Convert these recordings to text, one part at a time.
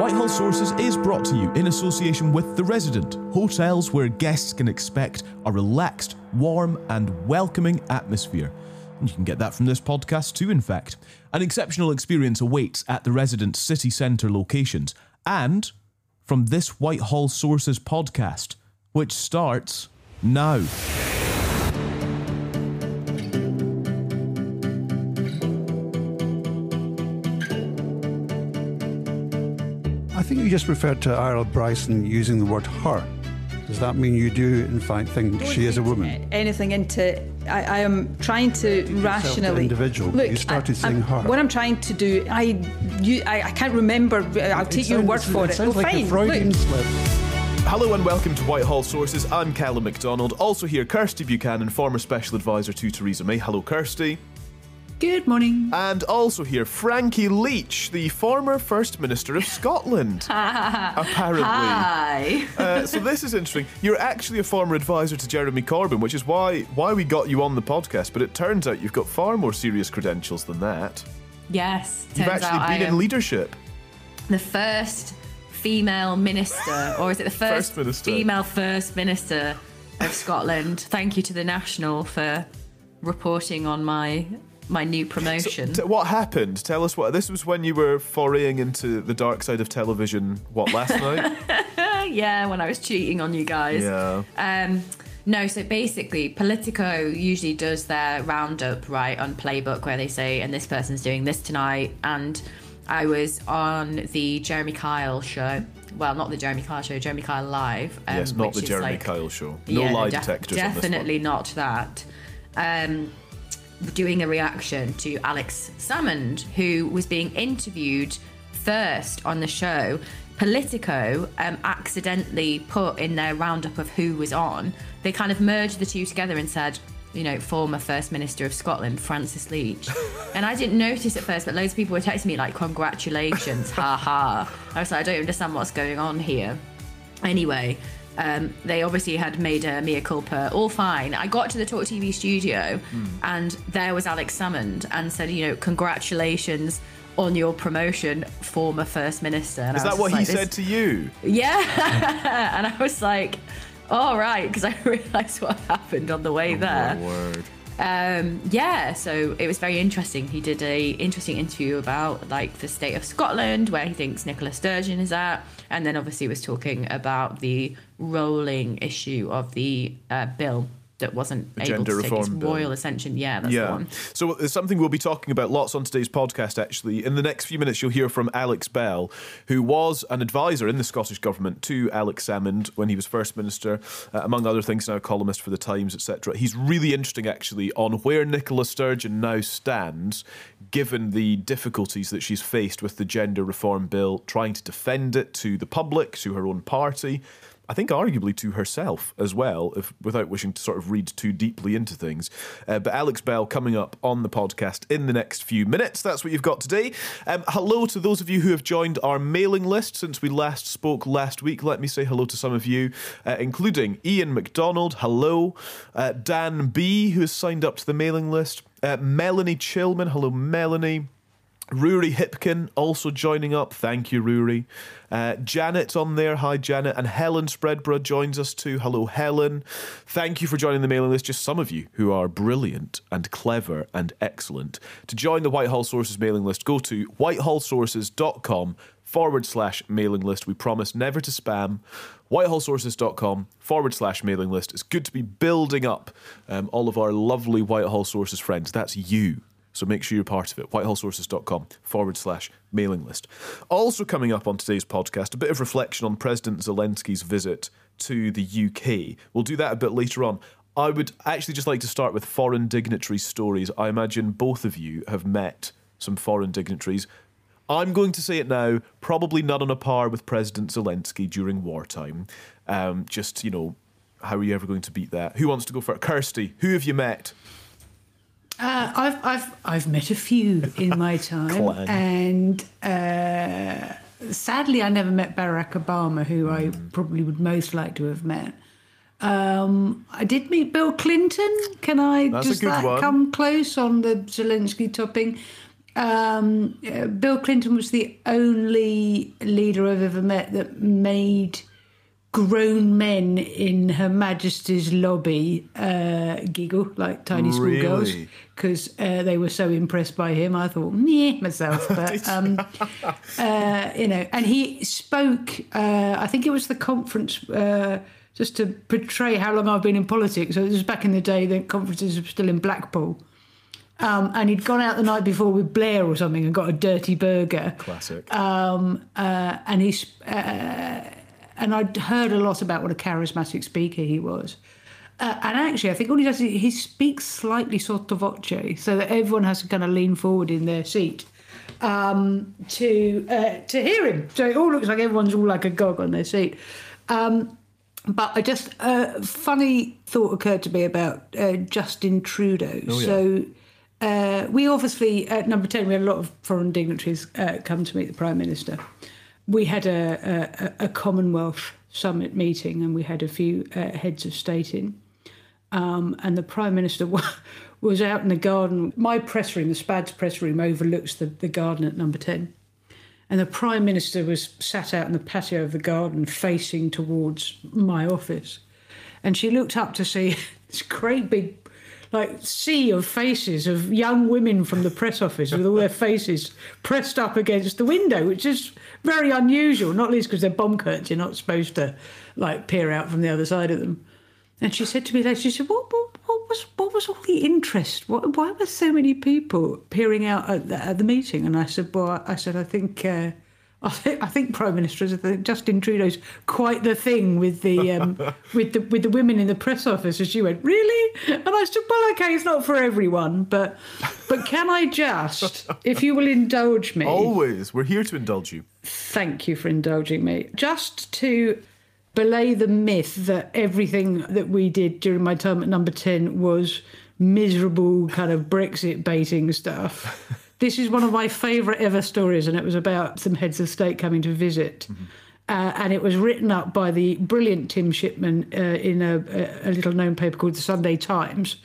Whitehall Sources is brought to you in association with The Resident, hotels where guests can expect a relaxed, warm, and welcoming atmosphere. And you can get that from this podcast too, in fact. An exceptional experience awaits at The Resident city centre locations and from this Whitehall Sources podcast, which starts now. You just referred to Isla Bryson using the word her. Does that mean you do, in fact, think she is a woman? anything into I, I am trying to rationally individual, Look, you started I, saying I'm- her. What I'm trying to do, I, you, I, I can't remember. Uh, I'll take your word for it. sounds well, like fine. a Freudian Look, slip. Hello and welcome to Whitehall Sources. I'm Callum MacDonald. Also here, Kirsty Buchanan, former special advisor to Theresa May. Hello, Kirsty. Good morning. And also here, Frankie Leach, the former First Minister of Scotland. apparently. Hi. Uh, so this is interesting. You're actually a former advisor to Jeremy Corbyn, which is why why we got you on the podcast. But it turns out you've got far more serious credentials than that. Yes, You've actually been in leadership. the first female minister, or is it the first, First minister. female first minister of Scotland? Thank you to the National for reporting on my my new promotion. T- what happened? Tell us what. This was when you were foraying into the dark side of television. What last night? yeah, when I was cheating on you guys. yeah. Um, no, so basically, Politico usually does their roundup, right, on Playbook where they say, and this person's doing this tonight. And I was on the Jeremy Kyle show. Well, not the Jeremy Kyle show, Jeremy Kyle Live. Um, yes, not the Jeremy like- Kyle show. No Yeah, lie def- detectors on this one. Definitely not that. Um, doing a reaction to Alex Salmond, who was being interviewed first on the show. Politico um, accidentally put in their roundup of who was on. They kind of merged the two together and said, you know, former First Minister of Scotland, Francis Leach. and I didn't notice at first, but loads of people were texting me like, congratulations, ha ha. I was like, I don't understand what's going on here. Anyway, um, they obviously had made a mea culpa, all fine. I got to the Talk TV studio and there was Alex Salmond and said, you know, congratulations on your promotion, former First Minister. And Is that what just he like, said to you? Yeah. and I was like, all right, because I realised what happened on the way there. Oh, word. Um, yeah, so it was very interesting. He did a interesting interview about like the state of Scotland, where he thinks Nicola Sturgeon is at, and then obviously was talking about the rolling issue of the uh, bill that wasn't The able to take bill. royal ascension. Yeah, that's the yeah. one. So it's something we'll be talking about lots on today's podcast, actually. In the next few minutes, you'll hear from Alex Bell, who was an advisor in the Scottish Government to Alex Salmond when he was First Minister, uh, among other things, now a columnist for The Times, etc. He's really interesting, actually, on where Nicola Sturgeon now stands, given the difficulties that she's faced with the gender reform bill, trying to defend it to the public, to her own party. I think arguably to herself as well, if without wishing to sort of read too deeply into things. Uh, but Alex Bell coming up on the podcast in the next few minutes. That's what you've got today. Um, hello to those of you who have joined our mailing list since we last spoke last week. Let me say hello to some of you, uh, including Ian McDonald. Hello, uh, Dan B, who has signed up to the mailing list. Uh, Melanie Chillman. Hello, Melanie. Rory Hipkin also joining up. Thank you, Rory. Uh, Janet on there. Hi, Janet. And Helen Spreadborough joins us too. Hello, Helen. Thank you for joining the mailing list. Just some of you who are brilliant and clever and excellent. To join the Whitehall Sources mailing list, go to whitehallsources.com forward slash mailing list. We promise never to spam. Whitehallsources.com forward slash mailing list. It's good to be building up um, all of our lovely Whitehall Sources friends. That's you. So make sure you're part of it. Whitehallsources.com forward slash mailing list. Also, coming up on today's podcast, a bit of reflection on President Zelensky's visit to the UK. We'll do that a bit later on. I would actually just like to start with foreign dignitary stories. I imagine both of you have met some foreign dignitaries. I'm going to say it now, probably not on a par with President Zelensky during wartime. Um, just, you know, how are you ever going to beat that? Who wants to go for it? Kirsty, who have you met? Uh, I've I've I've met a few in my time, and uh, sadly, I never met Barack Obama, who I Hmm. probably would most like to have met. Um, I did meet Bill Clinton. Can I That's does that one. come close on the Zelensky topping? Um, uh, Bill Clinton was the only leader I've ever met that made grown men in Her Majesty's lobby uh, giggle like tiny schoolgirls Really? because uh, they were so impressed by him. I thought, meh, myself. But, um, uh, you know, and he spoke, uh, I think it was the conference. Uh, just to portray how long I've been in politics. So this was back in the day, the conferences were still in Blackpool. Um, and he'd gone out the night before with Blair or something and got a dirty burger. Classic. Um, uh, and he's uh, and I'd heard a lot about what a charismatic speaker he was. Uh, and actually, I think all he does is he speaks slightly sotto voce, so that everyone has to kind of lean forward in their seat um, to uh, to hear him. So it all looks like everyone's all like a gog on their seat. Um, but I just a funny thought occurred to me about uh, Justin Trudeau. Oh, yeah. So uh, we obviously at number ten we had a lot of foreign dignitaries uh, come to meet the prime minister. We had a, a, a Commonwealth summit meeting, and we had a few uh, heads of state in. Um, and the prime minister was out in the garden. My press room, the Spads press room, overlooks the, the garden at number ten. And the Prime Minister was sat out in the patio of the garden facing towards my office. And she looked up to see this great big, like, sea of faces of young women from the press office with all their faces pressed up against the window, which is very unusual, not least because they're bomb curtains. You're not supposed to, like, peer out from the other side of them. And she said to me later, she said, what, what, what, was, what was all the interest? What, why were so many people peering out at the, at the meeting? And I said, well, I said, I think, uh, I think, I think Prime Minister, I think Justin Trudeau's quite the thing with the, um, with the, with the women in the press office. And she went, really? And I said, well, okay, it's not for everyone, but, but can I just, if you will indulge me? Always. We're here to indulge you. Thank you for indulging me. Just to belay the myth that everything that we did during my time at number 10 was miserable kind of Brexit baiting stuff. this is one of my favourite ever stories, and it was about some heads of state coming to visit. Uh, and it was written up by the brilliant Tim Shipman uh, in a, a, a little known paper called the Sunday Times.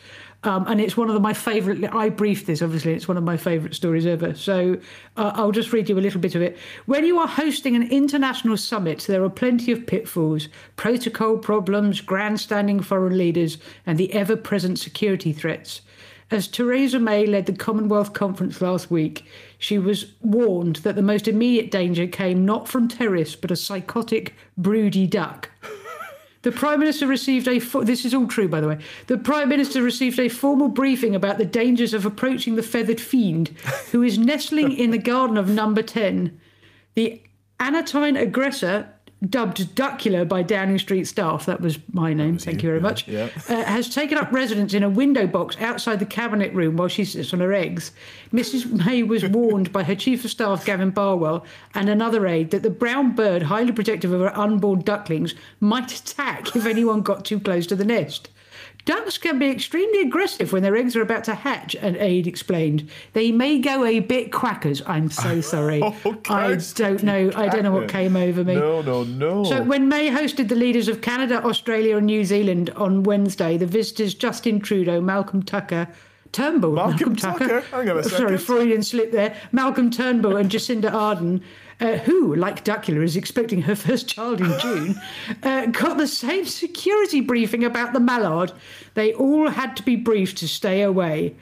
Um, and it's one of the, my favourite. I briefed this, obviously. It's one of my favourite stories ever. So uh, I'll just read you a little bit of it. When you are hosting an international summit, there are plenty of pitfalls, protocol problems, grandstanding foreign leaders, and the ever present security threats. As Theresa May led the Commonwealth Conference last week, she was warned that the most immediate danger came not from terrorists, but a psychotic, broody duck. The Prime Minister received a. fo- This is all true, by the way. The Prime Minister received a formal briefing about the dangers of approaching the feathered fiend, who is nestling in the garden of Number Ten. The Anatine aggressor dubbed Duckula by Downing Street staff, that was my name, thank you, very much, yeah. Uh, has taken up residence in a window box outside the cabinet room while she sits on her eggs. Mrs. May was warned by her chief of staff, Gavin Barwell, and another aide that the brown bird, highly protective of her unborn ducklings, might attack if anyone got too close to the nest. Ducks can be extremely aggressive when their eggs are about to hatch, an aide explained. They may go a bit quackers. I'm so sorry. Oh, I don't know. I don't know what came over me. No, no, no. So when May hosted the leaders of Canada, Australia, and New Zealand on Wednesday, the visitors Justin Trudeau, Malcolm Tucker, Turnbull, Malcolm Tucker? Hang on a Sorry. Freudian slip there. Malcolm Turnbull and Jacinda Ardern. Uh, who, like Duckula, is expecting her first child in June, uh, got the same security briefing about the mallard. They all had to be briefed to stay away.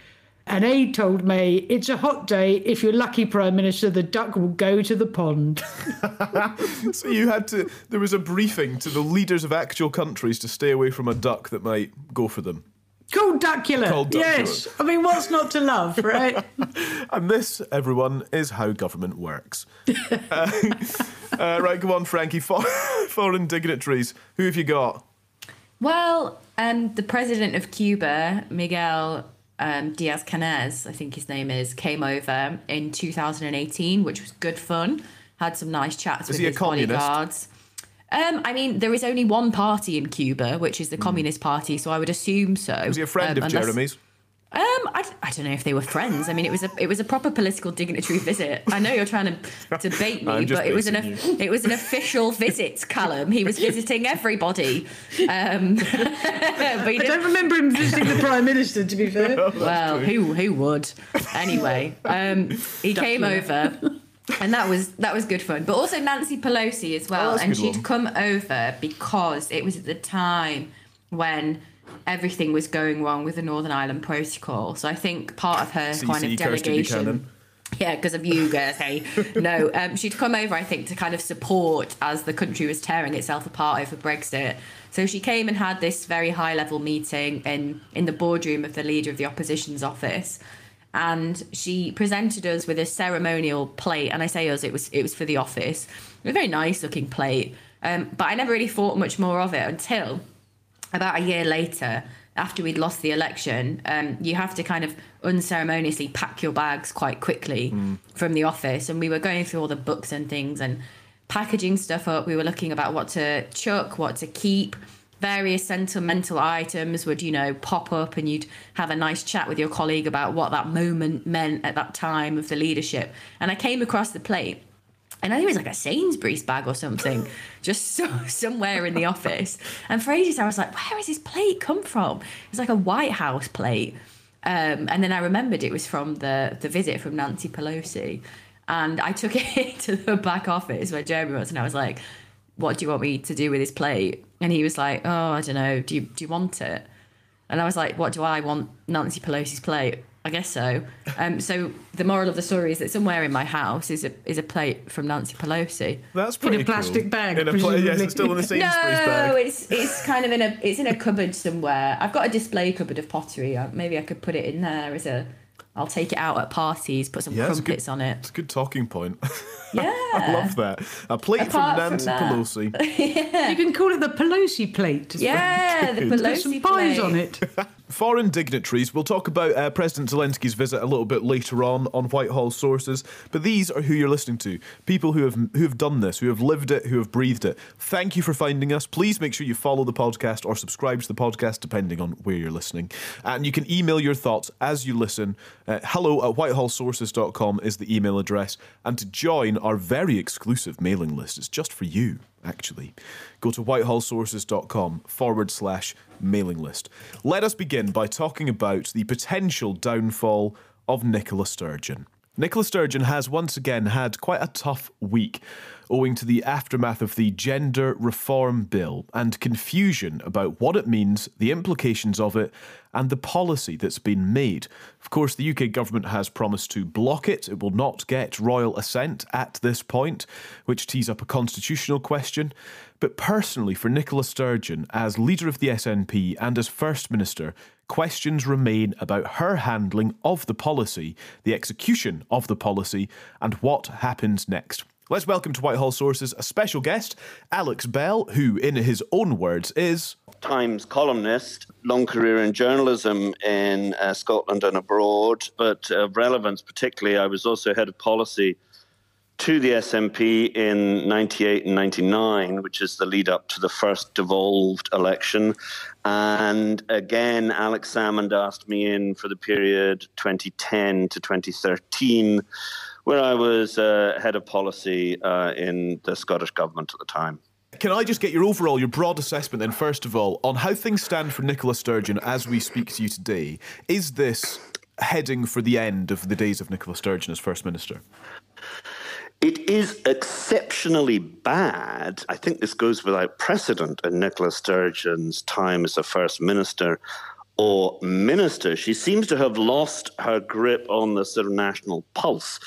An aide told May, It's a hot day. If you're lucky, Prime Minister, the duck will go to the pond. so you had to. There was a briefing to the leaders of actual countries to stay away from a duck that might go for them. Called Duckula. Called Duckula. Yes. I mean, what's not to love, right? And this, everyone, is how government works. uh, uh, right, go on, Frankie. For, foreign dignitaries. Who have you got? Well, um, the president of Cuba, Miguel um, Diaz Canez, I think his name is, came over in 2018, which was good fun. Had some nice chats Is with he a his communist? bodyguards. Um, I mean, there is only one party in Cuba, which is the Communist Party, so I would assume so. Was he a friend Um, of unless- Jeremy's? Um, I, I don't know if they were friends. I mean, it was a it was a proper political dignitary visit. I know you're trying to debate me, but it was an basing it was an official visit, Callum. He was visiting everybody. Um, but I don't remember him visiting the Prime Minister, to be fair. well, who who would? Anyway, um, he came over, and that was that was good fun. But also Nancy Pelosi as Oh, well, a and she'd one. come over because it was at the time when everything was going wrong with the Northern Ireland Protocol. So I think part of her kind of delegation. Yeah, because of you guys. Hey, no, um, she'd come over, I think, to kind of support as the country was tearing itself apart over Brexit. So she came and had this very high level meeting in in the boardroom of the leader of the opposition's office, and she presented us with a ceremonial plate. And I say us, it was it was for the office, a very nice looking plate. Um, but I never really thought much more of it until about a year later, after we'd lost the election, um, you have to kind of unceremoniously pack your bags quite quickly from the office. And we were going through all the books and things and packaging stuff up. We were looking about what to chuck, what to keep. Various sentimental items would, you know, pop up, and you'd have a nice chat with your colleague about what that moment meant at that time of the leadership. And I came across the plate, and I think it was like a Sainsbury's bag or something, just so, somewhere in the office. And for ages, I was like, where has this plate come from? It's like a White House plate. Um, and then I remembered it was from the, the visit from Nancy Pelosi. And I took it to the back office where Jeremy was, and I was like, what do you want me to do with this plate? And he was like, oh, I don't know. Do you, do you want it? And I was like, what do I want? Nancy Pelosi's plate? I guess so. Um, so the moral of the story is that somewhere in my house is a is a plate from Nancy Pelosi. That's In pretty a plastic cool. bag, In a pla- yes, it's still in the Sainsbury's no, bag. it's it's kind of in a it's in a cupboard somewhere. I've got a display cupboard of pottery. Uh, Maybe I could put it in there as a. I'll take it out at parties, put some Yeah, crumpets good- on it. It's a good talking point. Yeah, I love that. A plate Apart from from Nancy that- Pelosi. You can call it the Pelosi plate. as well. Yeah, the Put Pelosi some pies plate. on it. Foreign dignitaries. We'll talk about uh, President Zelensky's visit a little bit later on on Whitehall sources, but these are who you're listening to. People who have who have done this, who have lived it, who have breathed it. Thank you for finding us. Please make sure you follow the podcast or subscribe to the podcast, depending on where you're listening. And you can email your thoughts as you listen. Uh, hello at whitehallsources.com is the email address. And to join our very exclusive mailing list, it's just for you actually. Go to whitehallsources.com forward slash mailing list. Let us begin by talking about the potential downfall of Nicola Sturgeon. Nicola Sturgeon has once again had quite a tough week owing to the aftermath of the Gender Reform Bill and confusion about what it means, the implications of it, and the policy that's been made. Of course, the UK government has promised to block it. It will not get royal assent at this point, which tees up a constitutional question. But personally, for Nicola Sturgeon, as leader of the SNP and as First Minister, questions remain about her handling of the policy, the execution of the policy, and what happens next. Let's welcome to Whitehall Sources a special guest, Alex Bell, who, in his own words, is. Times columnist, long career in journalism in uh, Scotland and abroad, but of relevance particularly, I was also head of policy to the SNP in 98 and 99, which is the lead up to the first devolved election. And again, Alex Salmond asked me in for the period 2010 to 2013 where I was uh, head of policy uh, in the Scottish Government at the time. Can I just get your overall, your broad assessment then, first of all, on how things stand for Nicola Sturgeon as we speak to you today? Is this heading for the end of the days of Nicola Sturgeon as First Minister? It is exceptionally bad. I think this goes without precedent in Nicola Sturgeon's time as a First Minister or Minister. She seems to have lost her grip on the sort of national pulse.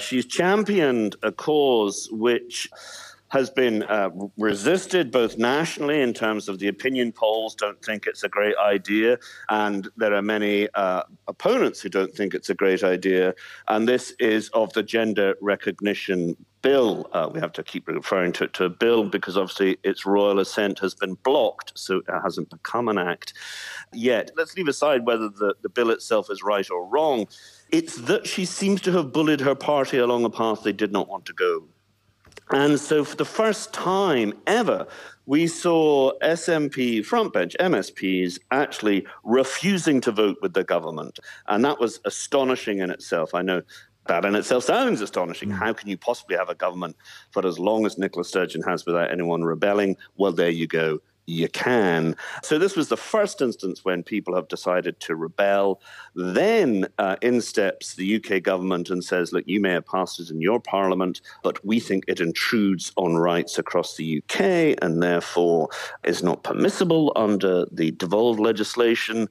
She's championed a cause which has been uh, resisted both nationally in terms of the opinion polls don't think it's a great idea, and there are many uh, opponents who don't think it's a great idea. And this is of the gender recognition bill. Uh, we have to keep referring to it to a bill because obviously its royal assent has been blocked, so it hasn't become an act yet. Let's leave aside whether the, the bill itself is right or wrong. It's that she seems to have bullied her party along a path they did not want to go. And so, for the first time ever, we saw SNP frontbench MSPs actually refusing to vote with the government. And that was astonishing in itself. I know that in itself sounds astonishing. Mm. How can you possibly have a government for as long as Nicola Sturgeon has without anyone rebelling? Well, there you go you can. So this was the first instance when people have decided to rebel. Then uh, in steps the UK government and says, look, you may have passed it in your parliament, but we think it intrudes on rights across the UK and therefore is not permissible under the devolved legislation.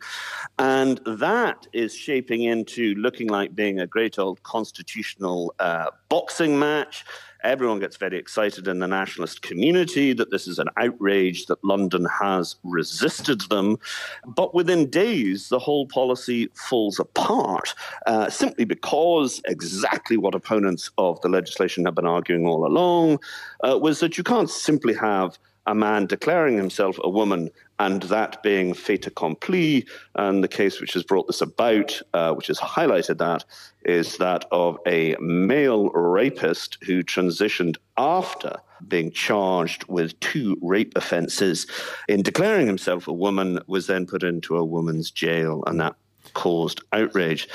And that is shaping into looking like being a great old constitutional uh, boxing match. Everyone gets very excited in the nationalist community that this is an outrage that London has resisted them. But within days, the whole policy falls apart uh, simply because exactly what opponents of the legislation have been arguing all along uh, was that you can't simply have a man declaring himself a woman and that being fait accompli. And the case which has brought this about, uh, which has highlighted that, is that of a male rapist who transitioned after being charged with two rape offences. In declaring himself a woman, was then put into a woman's jail, and that caused outrage.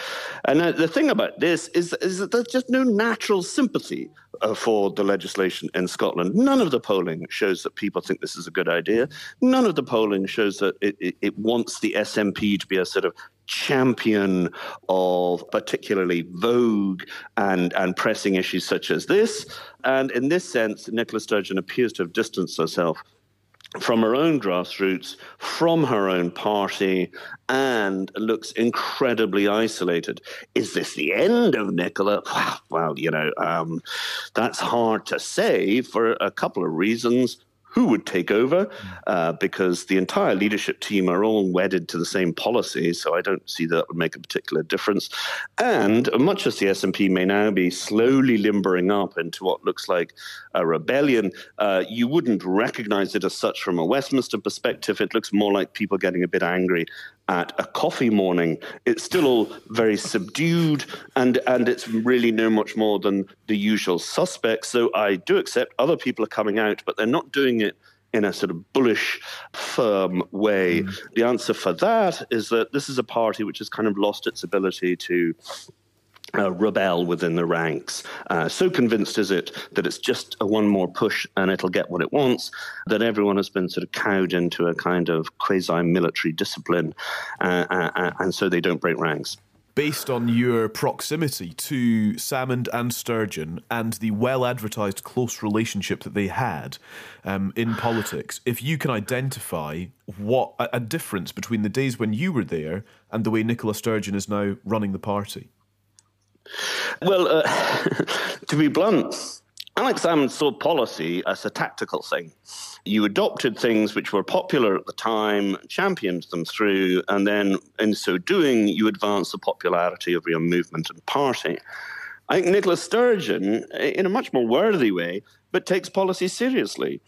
And uh, the thing about this is, is that there's just no natural sympathy for the legislation in Scotland. None of the polling shows that people think this is a good idea. None of the polling shows that it, it, it wants the SNP to be a sort of champion of particularly vogue and, and pressing issues such as this. And in this sense, Nicola Sturgeon appears to have distanced herself from her own grassroots, from her own party, and looks incredibly isolated. Is this the end of Nicola? Well, you know, um, that's hard to say for a couple of reasons who would take over uh, because the entire leadership team are all wedded to the same policy. So I don't see that would make a particular difference. And much as the SNP may now be slowly limbering up into what looks like a rebellion, uh, you wouldn't recognize it as such from a Westminster perspective. It looks more like people getting a bit angry at a coffee morning. It's still all very subdued, and and it's really no much more than the usual suspects. So I do accept other people are coming out, but they're not doing it in a sort of bullish, firm way. Mm. The answer for that is that this is a party which has kind of lost its ability to uh, rebel within the ranks. Uh, so convinced is it that it's just a one more push and it'll get what it wants that everyone has been sort of cowed into a kind of quasi military discipline, uh, uh, uh, and so they don't break ranks. Based on your proximity to Salmond and Sturgeon and the well advertised close relationship that they had um, in politics, if you can identify what a, a difference between the days when you were there and the way Nicola Sturgeon is now running the party. Well, uh, to be blunt, Alex Salmond saw policy as a tactical thing. You adopted things which were popular at the time, championed them through, and then in so doing, you advanced the popularity of your movement and party. I think Nicola Sturgeon, in a much more worthy way, but takes policy seriously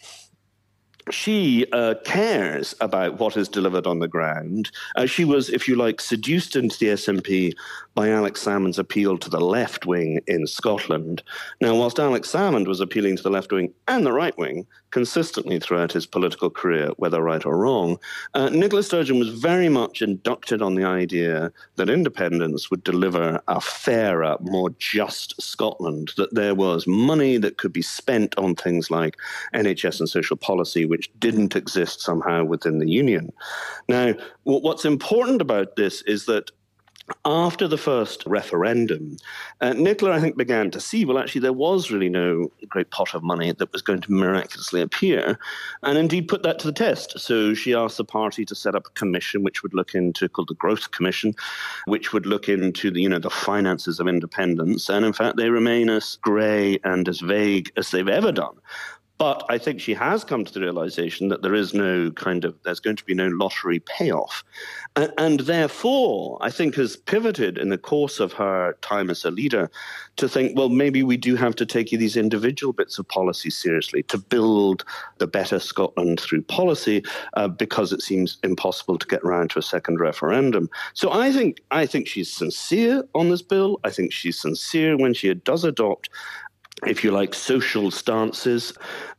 she uh, cares about what is delivered on the ground. Uh, she was, if you like, seduced into the SNP by Alex Salmond's appeal to the left wing in Scotland. Now, whilst Alex Salmond was appealing to the left wing and the right wing consistently throughout his political career, whether right or wrong, uh, Nicola Sturgeon was very much inducted on the idea that independence would deliver a fairer, more just Scotland, that there was money that could be spent on things like NHS and social policy, which didn't exist somehow within the Union. Now, what's important about this is that after the first referendum, uh, Nicola, I think, began to see well, actually, there was really no great pot of money that was going to miraculously appear, and indeed put that to the test. So she asked the party to set up a commission which would look into, called the Growth Commission, which would look into the, you know, the finances of independence. And in fact, they remain as grey and as vague as they've ever done. But I think she has come to the realization that there is no kind of, there's going to be no lottery payoff. And, and, therefore, I think has pivoted in the course of her time as a leader to think, well, maybe we do have to take these individual bits of policy seriously to build the better Scotland through policy uh, because it seems impossible to get around to a second referendum. So I think, I think she's sincere on this bill. I think she's sincere when she does adopt if you like, social stances,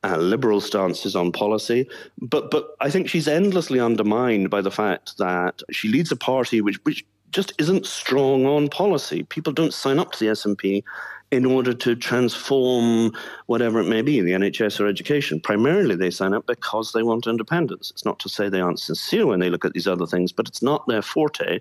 uh, liberal stances on policy. But but I think she's endlessly undermined by the fact that she leads a party which which just isn't strong on policy. People don't sign up to the SNP in order to transform whatever it may be, the NHS or education. Primarily, they sign up because they want independence. It's not to say they aren't sincere when they look at these other things, but it's not their forte.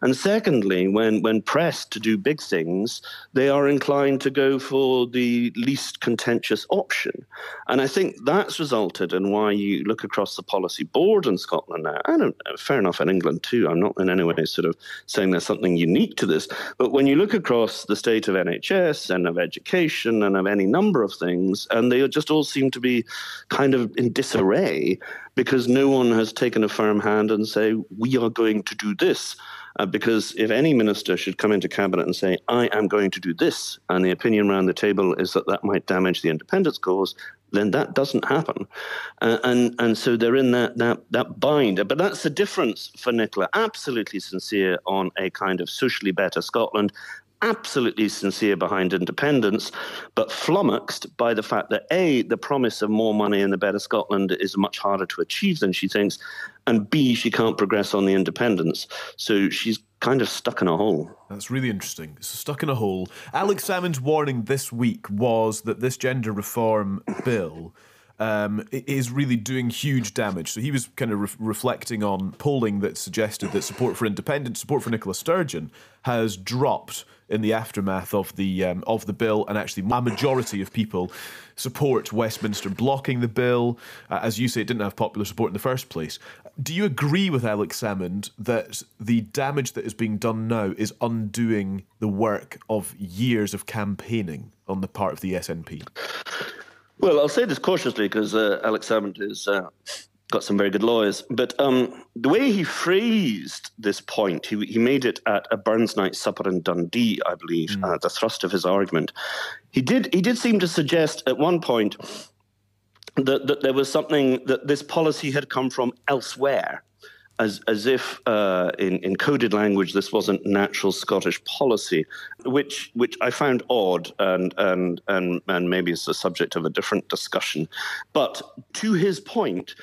And secondly, when, when pressed to do big things, they are inclined to go for the least contentious option. And I think that's resulted in why you look across the policy board in Scotland now, and fair enough in England too. I'm not in any way sort of saying there's something unique to this, but when you look across the state of NHS, and of education and of any number of things. And they just all seem to be kind of in disarray because no one has taken a firm hand and say, we are going to do this. Uh, because if any minister should come into cabinet and say, I am going to do this, and the opinion around the table is that that might damage the independence cause, then that doesn't happen. Uh, and and so they're in that, that, that bind. But that's the difference for Nicola. Absolutely sincere on a kind of socially better Scotland absolutely sincere behind independence, but flummoxed by the fact that A, the promise of more money and the better Scotland is much harder to achieve than she thinks, and B, she can't progress on the independence. So she's kind of stuck in a hole. That's really interesting. So stuck in a hole. Alex Salmond's warning this week was that this gender reform bill um, is really doing huge damage. So he was kind of re- reflecting on polling that suggested that support for independence, support for Nicola Sturgeon, has dropped in the aftermath of the um, of the bill, and actually a majority of people support Westminster blocking the bill. Uh, as you say, it didn't have popular support in the first place. Do you agree with Alex Salmond that the damage that is being done now is undoing the work of years of campaigning on the part of the SNP? Well, I'll say this cautiously because uh, Alex Salmond is uh, got some very good lawyers. But um, the way he phrased this point, he, he made it at a Burns night supper in Dundee, I believe, mm. uh, the thrust of his argument. He did he did seem to suggest at one point that, that there was something that this policy had come from elsewhere. As, as if uh, in, in coded language this wasn't natural Scottish policy, which which I found odd and and and and maybe it's the subject of a different discussion. But to his point,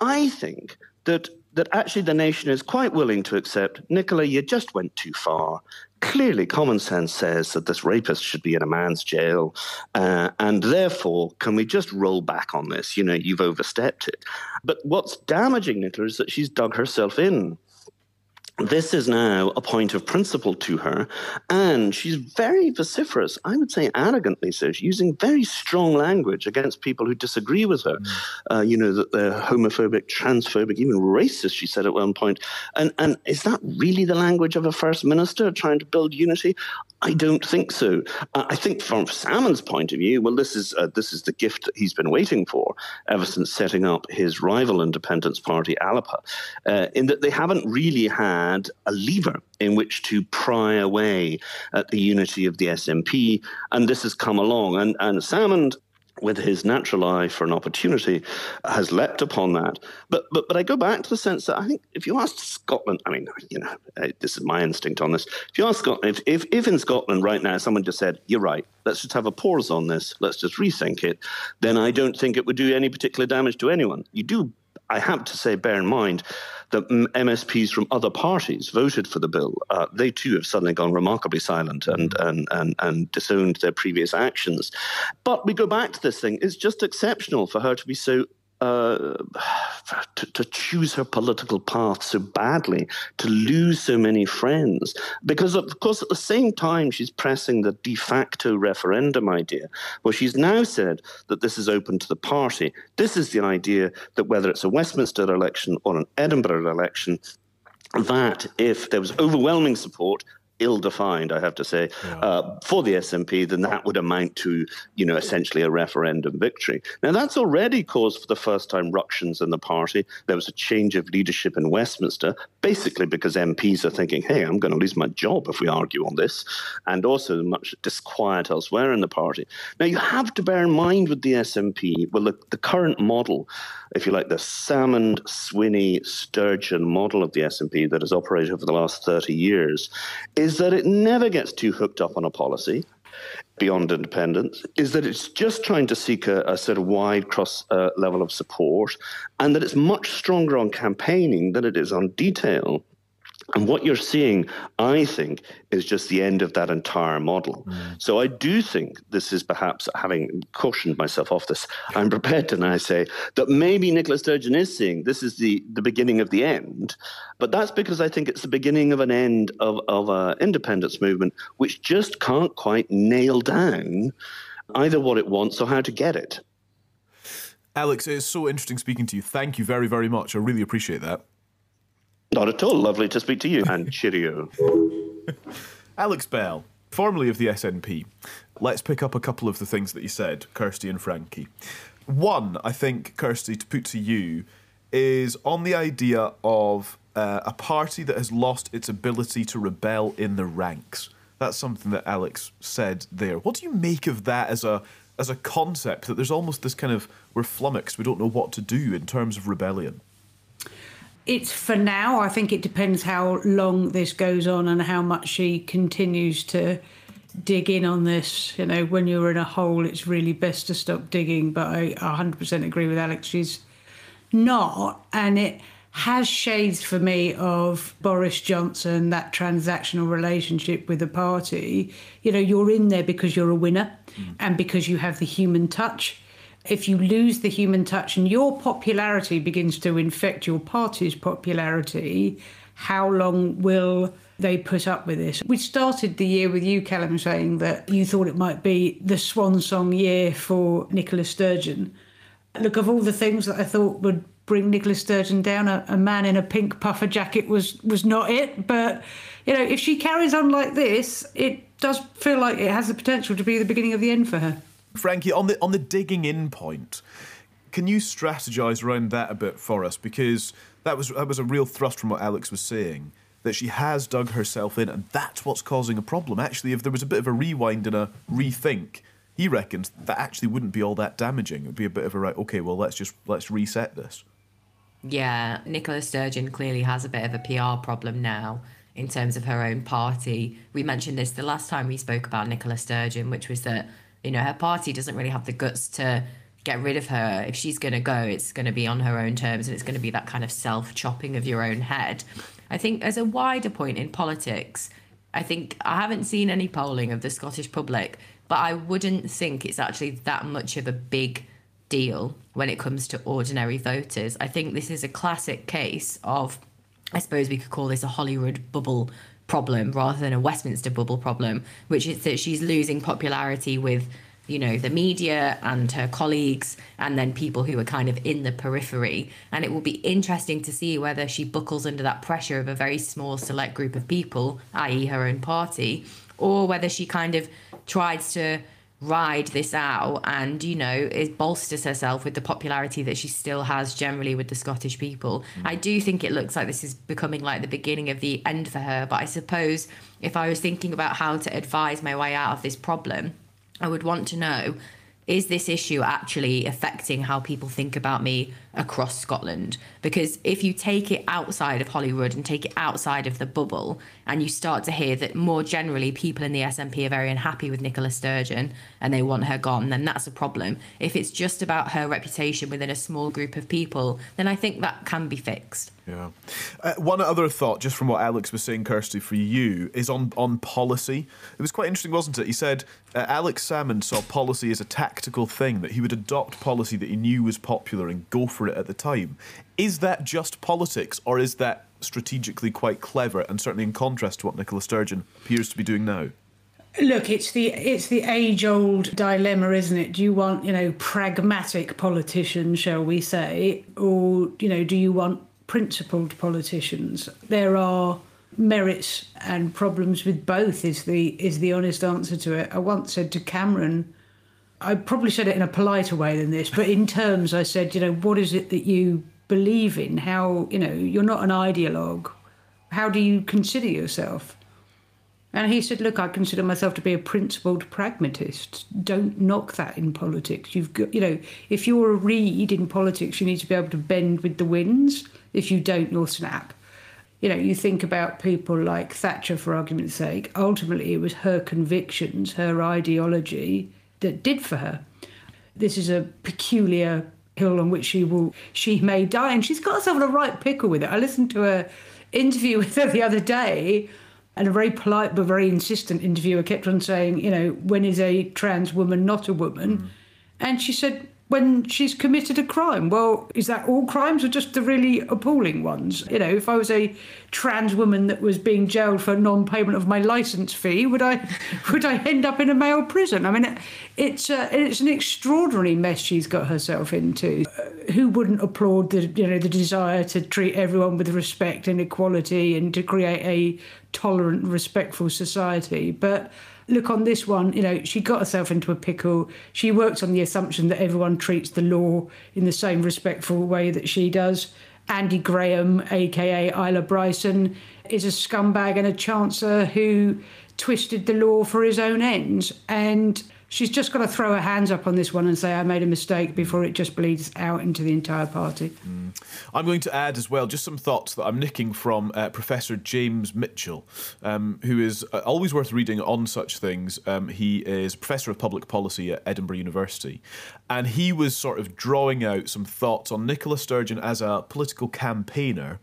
I think that that actually the nation is quite willing to accept, Nicola, you just went too far. Clearly, common sense says that this rapist should be in a man's jail, uh, and therefore, can we just roll back on this? You know, you've overstepped it. But what's damaging Nicola is that she's dug herself in this is now a point of principle to her, and she's very vociferous, I would say arrogantly so, she's using very strong language against people who disagree with her. Mm. Uh, you know, that they're homophobic, transphobic, even racist, she said at one point. And, and is that really the language of a first minister trying to build unity? I don't think so. Uh, I think from Salmond's point of view, well, this is uh, this is the gift that he's been waiting for ever since setting up his rival independence party, Alba, uh, in that they haven't really had a lever in which to pry away at the unity of the SNP, and this has come along. And and Salmond with his natural eye for an opportunity, has leapt upon that. But but but I go back to the sense that I think if you ask Scotland, I mean, you know, this is my instinct on this. If you ask Scotland, if, if, if in Scotland right now someone just said, "You're right, let's just have a pause on this, let's just rethink it," then I don't think it would do any particular damage to anyone. You do, I have to say, bear in mind that MSPs from other parties voted for the bill, uh, they too have suddenly gone remarkably silent and, and, and, and disowned their previous actions. But we go back to this thing. It's just exceptional for her to be so uh, to, to, choose her political path so badly, to lose so many friends. Because, of course, at the same time, she's pressing the de facto referendum idea, where she's now said that this is open to the party. This is the idea that whether it's a Westminster election or an Edinburgh election, that if there was overwhelming support, ill-defined, I have to say, yeah. uh, for the SNP, then that would amount to, you know, essentially a referendum victory. Now, that's already caused for the first time ructions in the party. There was a change of leadership in Westminster, basically because MPs are thinking, hey, I'm going to lose my job if we argue on this, and also much disquiet elsewhere in the party. Now, you have to bear in mind with the SNP, well, the, the current model, if you like, the Salmond, Swinney, Sturgeon model of the SNP that has operated over the last 30 years, is is that it never gets too hooked up on a policy beyond independence, is that it's just trying to seek a, a sort of wide cross uh, level of support, and that it's much stronger on campaigning than it is on detail. And what you're seeing, I think, is just the end of that entire model. Mm. So I do think this is perhaps, having cautioned myself off this, I'm prepared to now say that maybe Nicola Sturgeon is seeing this is the, the beginning of the end. But that's because I think it's the beginning of an end of, of an independence movement which just can't quite nail down either what it wants or how to get it. Alex, it's so interesting speaking to you. Thank you very, very much. I really appreciate that. Not at all. Lovely to speak to you. And cheerio. Alex Bell, formerly of the SNP. Let's pick up a couple of the things that you said, Kirsty and Frankie. One, I think, Kirsty, to put to you, is on the idea of uh, a party that has lost its ability to rebel in the ranks. That's something that Alex said there. What do you make of that as a as a concept? That there's almost this kind of we're flummoxed, we don't know what to do in terms of rebellion it's for now. I think it depends how long this goes on and how much she continues to dig in on this. You know, when you're in a hole, it's really best to stop digging. But I 100% agree with Alex. She's not. And it has shades for me of Boris Johnson, that transactional relationship with the party. You know, you're in there because you're a winner mm. and because you have the human touch if you lose the human touch and your popularity begins to infect your party's popularity, how long will they put up with this? We started the year with you, Callum, saying that you thought it might be the swan song year for Nicola Sturgeon. Look, of all the things that I thought would bring Nicola Sturgeon down, a, a man in a pink puffer jacket was was not it. But you know, if she carries on like this, it does feel like it has the potential to be the beginning of the end for her. Frankie, on the on the digging in point, can you strategize around that a bit for us? Because that was that was a real thrust from what Alex was saying. That she has dug herself in, and that's what's causing a problem. Actually, if there was a bit of a rewind and a rethink, he reckons that actually wouldn't be all that damaging. It would be a bit of a right. Okay, well, let's just let's reset this. Yeah, Nicola Sturgeon clearly has a bit of a PR problem now in terms of her own party. We mentioned this the last time we spoke about Nicola Sturgeon, which was that you know, her party doesn't really have the guts to get rid of her. If she's going to go, it's going to be on her own terms and it's going to be that kind of self chopping of your own head. I think, as a wider point in politics, I think I haven't seen any polling of the Scottish public, but I wouldn't think it's actually that much of a big deal when it comes to ordinary voters. I think this is a classic case of, I suppose we could call this a Hollywood bubble problem rather than a Westminster bubble problem, which is that she's losing popularity with you know the media and her colleagues and then people who are kind of in the periphery and it will be interesting to see whether she buckles under that pressure of a very small select group of people i.e. her own party or whether she kind of tries to ride this out and you know it bolsters herself with the popularity that she still has generally with the Scottish people. Mm. I do think it looks like this is becoming like the beginning of the end for her, but I suppose if I was thinking about how to advise my way out of this problem, I would want to know is this issue actually affecting how people think about me across Scotland? Because if you take it outside of Hollywood and take it outside of the bubble, and you start to hear that more generally people in the SNP are very unhappy with Nicola Sturgeon and they want her gone, then that's a problem. If it's just about her reputation within a small group of people, then I think that can be fixed. Yeah. Uh, one other thought, just from what Alex was saying, Kirsty, for you, is on, on policy. It was quite interesting, wasn't it? He said uh, Alex Salmond saw policy as a tactical thing, that he would adopt policy that he knew was popular and go for it at the time. Is that just politics, or is that strategically quite clever, and certainly in contrast to what Nicola Sturgeon appears to be doing now? Look, it's the it's the age old dilemma, isn't it? Do you want you know pragmatic politicians, shall we say, or you know do you want principled politicians. There are merits and problems with both is the is the honest answer to it. I once said to Cameron, I probably said it in a politer way than this, but in terms I said, you know, what is it that you believe in? How, you know, you're not an ideologue. How do you consider yourself? And he said, Look, I consider myself to be a principled pragmatist. Don't knock that in politics. You've got, you know, if you're a reed in politics, you need to be able to bend with the winds. If you don't, you'll snap. You know, you think about people like Thatcher, for argument's sake. Ultimately, it was her convictions, her ideology that did for her. This is a peculiar hill on which she will, she may die, and she's got herself in a right pickle with it. I listened to a interview with her the other day and a very polite but very insistent interviewer kept on saying, you know, when is a trans woman not a woman? Mm. And she said, when she's committed a crime. Well, is that all crimes or just the really appalling ones? You know, if I was a trans woman that was being jailed for non-payment of my license fee, would I would I end up in a male prison? I mean, it's a, it's an extraordinary mess she's got herself into. Uh, who wouldn't applaud the you know the desire to treat everyone with respect and equality and to create a tolerant, respectful society? But look on this one, you know, she got herself into a pickle. She works on the assumption that everyone treats the law in the same respectful way that she does. Andy Graham, aka Isla Bryson, is a scumbag and a chancer who twisted the law for his own ends. And she's just got to throw her hands up on this one and say, I made a mistake before it just bleeds out into the entire party. Mm. I'm going to add as well just some thoughts that I'm nicking from uh, Professor James Mitchell, um, who is uh, always worth reading on such things. Um, he is Professor of Public Policy at Edinburgh University. And he was sort of drawing out some thoughts on Nicola Sturgeon as a political campaigner.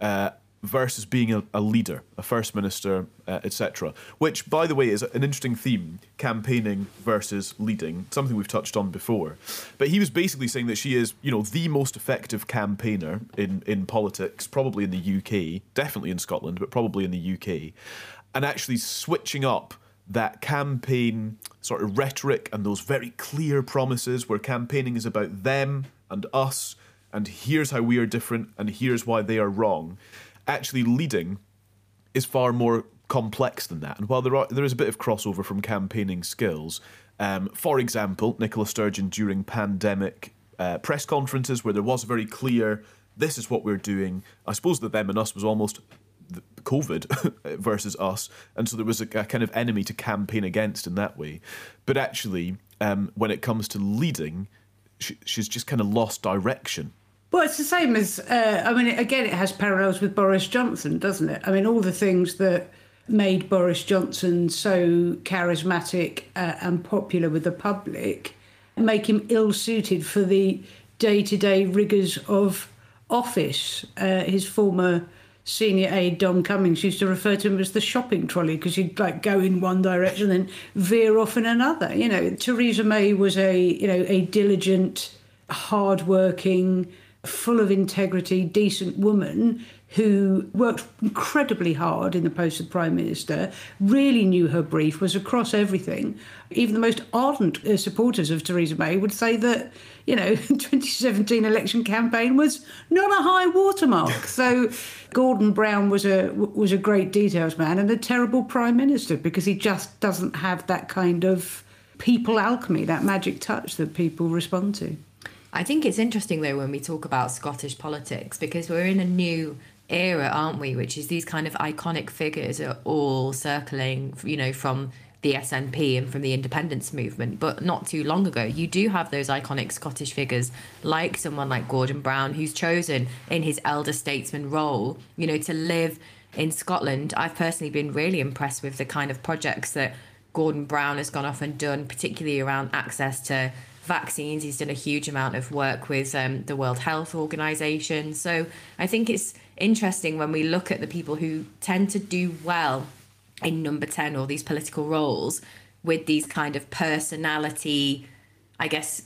Uh, versus being a, a leader, a first minister, uh, etc. Which, by the way, is an interesting theme: campaigning versus leading. Something we've touched on before. But he was basically saying that she is, you know, the most effective campaigner in in politics, probably in the UK, definitely in Scotland, but probably in the UK, and actually switching up that campaign sort of rhetoric and those very clear promises where campaigning is about them and us and here's how we are different and here's why they are wrong actually leading is far more complex than that. And while there are there is a bit of crossover from campaigning skills, um, for example, Nicola Sturgeon during pandemic uh, press conferences where there was very clear, this is what we're doing. I suppose that them and us was almost COVID versus us, and so there was a, a, kind of enemy to campaign against in that way. But actually, um, when it comes to leading, she, she's just kind of lost direction well, it's the same as, uh, I mean, again, it has parallels with Boris Johnson, doesn't it? I mean, all the things that made Boris Johnson so charismatic uh, and popular with the public make him ill suited for the day to day rigours of office. Uh, his former senior aide Dom Cummings used to refer to him as the shopping trolley because he'd like go in one direction and veer off in another. You know, Theresa May was a you know a diligent, hard-working full of integrity, decent woman who worked incredibly hard in the post of Prime Minister, really knew her brief, was across everything. Even the most ardent uh, supporters of Theresa May would say that, you know, 2017 election campaign was not a high watermark. so Gordon Brown was a was a great details man and a terrible prime minister because he just doesn't have that kind of people alchemy, that magic touch that people respond to. I think it's interesting though when we talk about Scottish politics because we're in a new era, aren't we? Which is these kind of iconic figures are all circling, you know, from the SNP and from the independence movement. But not too long ago, you do have those iconic Scottish figures like someone like Gordon Brown, who's chosen in his elder statesman role, you know, to live in Scotland. I've personally been really impressed with the kind of projects that Gordon Brown has gone off and done, particularly around access to vaccines. He's done a huge amount of work with um, the World Health Organization. So I think it's interesting when we look at the people who tend to do well in number 10 or these political roles with these kind of personality, I guess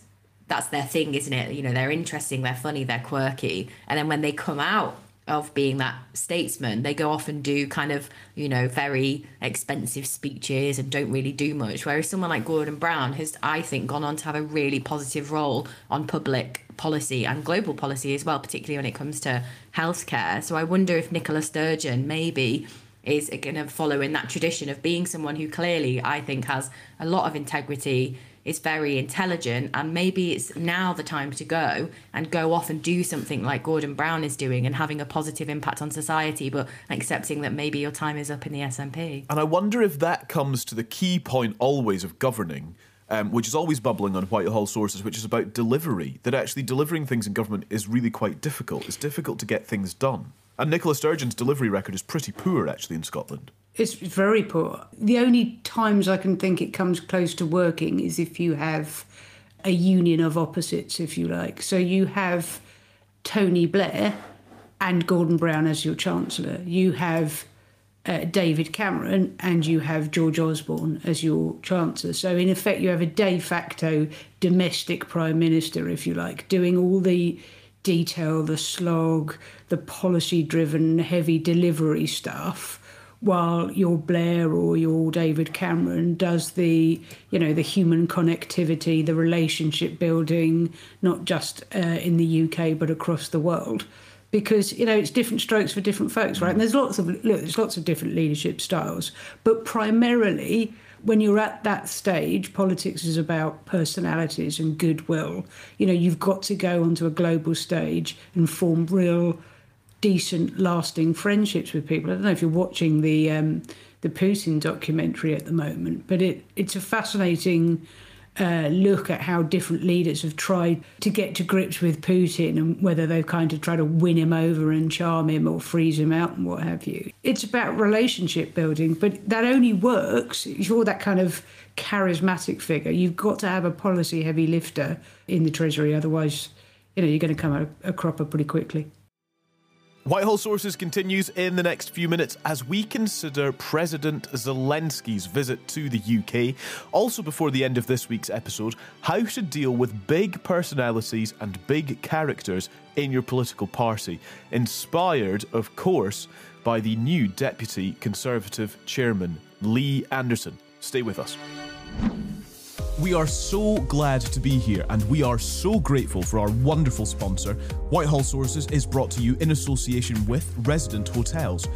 that's their thing, isn't it? You know, they're interesting, they're funny, they're quirky. And then when they come out of being that statesman, they go off and do kind of, you know, very expensive speeches and don't really do much. Whereas someone like Gordon Brown has, I think, gone on to have a really positive role on public policy and global policy as well, particularly when it comes to healthcare. So I wonder if Nicola Sturgeon maybe is going to follow in that tradition of being someone who clearly, I think, has a lot of integrity is very intelligent and maybe it's now the time to go and go off and do something like Gordon Brown is doing and having a positive impact on society but accepting that maybe your time is up in the SNP. And I wonder if that comes to the key point always of governing um, which is always bubbling on Whitehall sources, which is about delivery. That actually delivering things in government is really quite difficult. It's difficult to get things done. And Nicola Sturgeon's delivery record is pretty poor, actually, in Scotland. It's very poor. The only times I can think it comes close to working is if you have a union of opposites, if you like. So you have Tony Blair and Gordon Brown as your Chancellor. You have uh, David Cameron and you have George Osborne as your Chancellor. So, in effect, you have a de facto domestic Prime Minister, if you like, doing all the detail, the slog, the policy driven, heavy delivery stuff while your Blair or your David Cameron does the, you know, the human connectivity, the relationship building, not just uh, in the UK but across the world. Because you know it's different strokes for different folks, right? And there's lots of look, there's lots of different leadership styles, but primarily when you're at that stage, politics is about personalities and goodwill. You know, you've got to go onto a global stage and form real decent, lasting friendships with people. I don't know if you're watching the um, the Putin documentary at the moment, but it it's a fascinating. Uh, look at how different leaders have tried to get to grips with Putin and whether they've kind of tried to win him over and charm him or freeze him out and what have you. It's about relationship building, but that only works if you're that kind of charismatic figure. You've got to have a policy heavy lifter in the Treasury, otherwise, you know, you're going to come a, a cropper pretty quickly. Whitehall Sources continues in the next few minutes as we consider President Zelensky's visit to the UK. Also, before the end of this week's episode, how to deal with big personalities and big characters in your political party. Inspired, of course, by the new Deputy Conservative Chairman, Lee Anderson. Stay with us. We are so glad to be here and we are so grateful for our wonderful sponsor. Whitehall Sources is brought to you in association with Resident Hotels.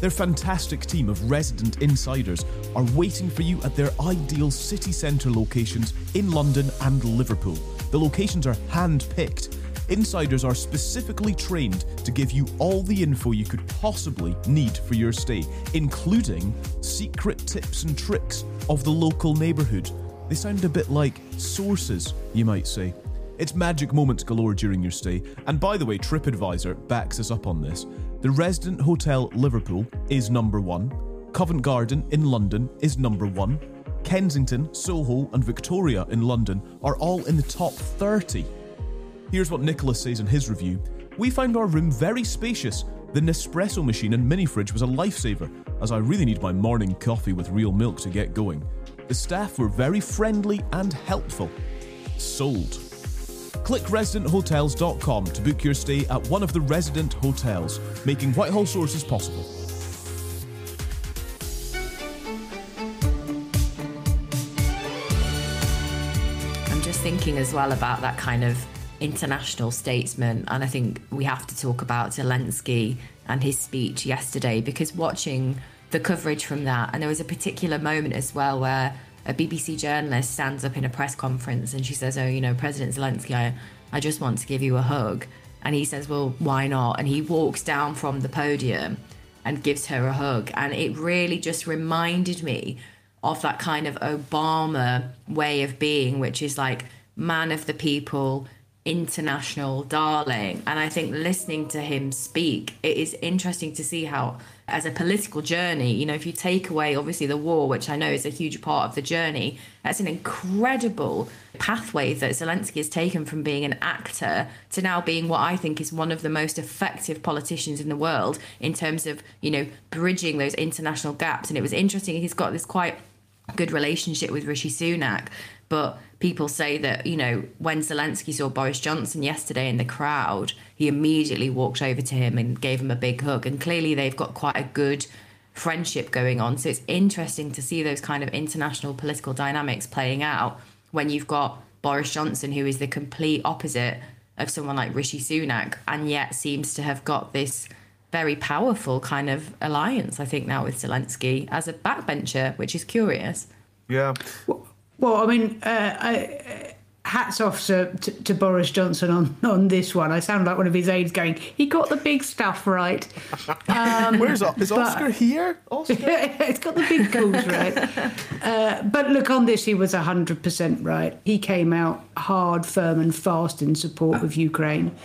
Their fantastic team of resident insiders are waiting for you at their ideal city centre locations in London and Liverpool. The locations are hand picked. Insiders are specifically trained to give you all the info you could possibly need for your stay, including secret tips and tricks of the local neighbourhood they sound a bit like sources, you might say. It's magic moments galore during your stay, and by the way, TripAdvisor backs us up on this. The Resident Hotel Liverpool is number one, Covent Garden in London is number one, Kensington, Soho, and Victoria in London are all in the top 30. Here's what Nicholas says in his review We found our room very spacious. The Nespresso machine and mini fridge was a lifesaver, as I really need my morning coffee with real milk to get going. The staff were very friendly and helpful. Sold. Click residenthotels.com to book your stay at one of the resident hotels, making Whitehall sources possible. I'm just thinking as well about that kind of international statesman, and I think we have to talk about Zelensky and his speech yesterday because watching the coverage from that, and there was a particular moment as well where a BBC journalist stands up in a press conference and she says, "Oh, you know, President Zelensky, I, I just want to give you a hug," and he says, "Well, why not?" And he walks down from the podium and gives her a hug, and it really just reminded me of that kind of Obama way of being, which is like man of the people, international darling. And I think listening to him speak, it is interesting to see how, as a political journey, you know, if you take away obviously the war, which I know is a huge part of the journey, that's an incredible pathway that Zelensky has taken from being an actor to now being what I think is one of the most effective politicians in the world in terms of, you know, bridging those international gaps. And it was interesting, he's got this quite good relationship with Rishi Sunak. But people say that, you know, when Zelensky saw Boris Johnson yesterday in the crowd, he immediately walked over to him and gave him a big hug. And clearly they've got quite a good friendship going on. So it's interesting to see those kind of international political dynamics playing out when you've got Boris Johnson, who is the complete opposite of someone like Rishi Sunak, and yet seems to have got this very powerful kind of alliance, I think, now with Zelensky as a backbencher, which is curious. Yeah. Well, I mean, uh, I, hats off to, to, to, Boris Johnson on, on this one. I sound like one of his aides going, he got the big stuff right. Um, Where's is Oscar but, here? Oscar? it's got the big calls right. Uh, but look, on this, he was 100% right. He came out hard, firm, and fast in support of Ukraine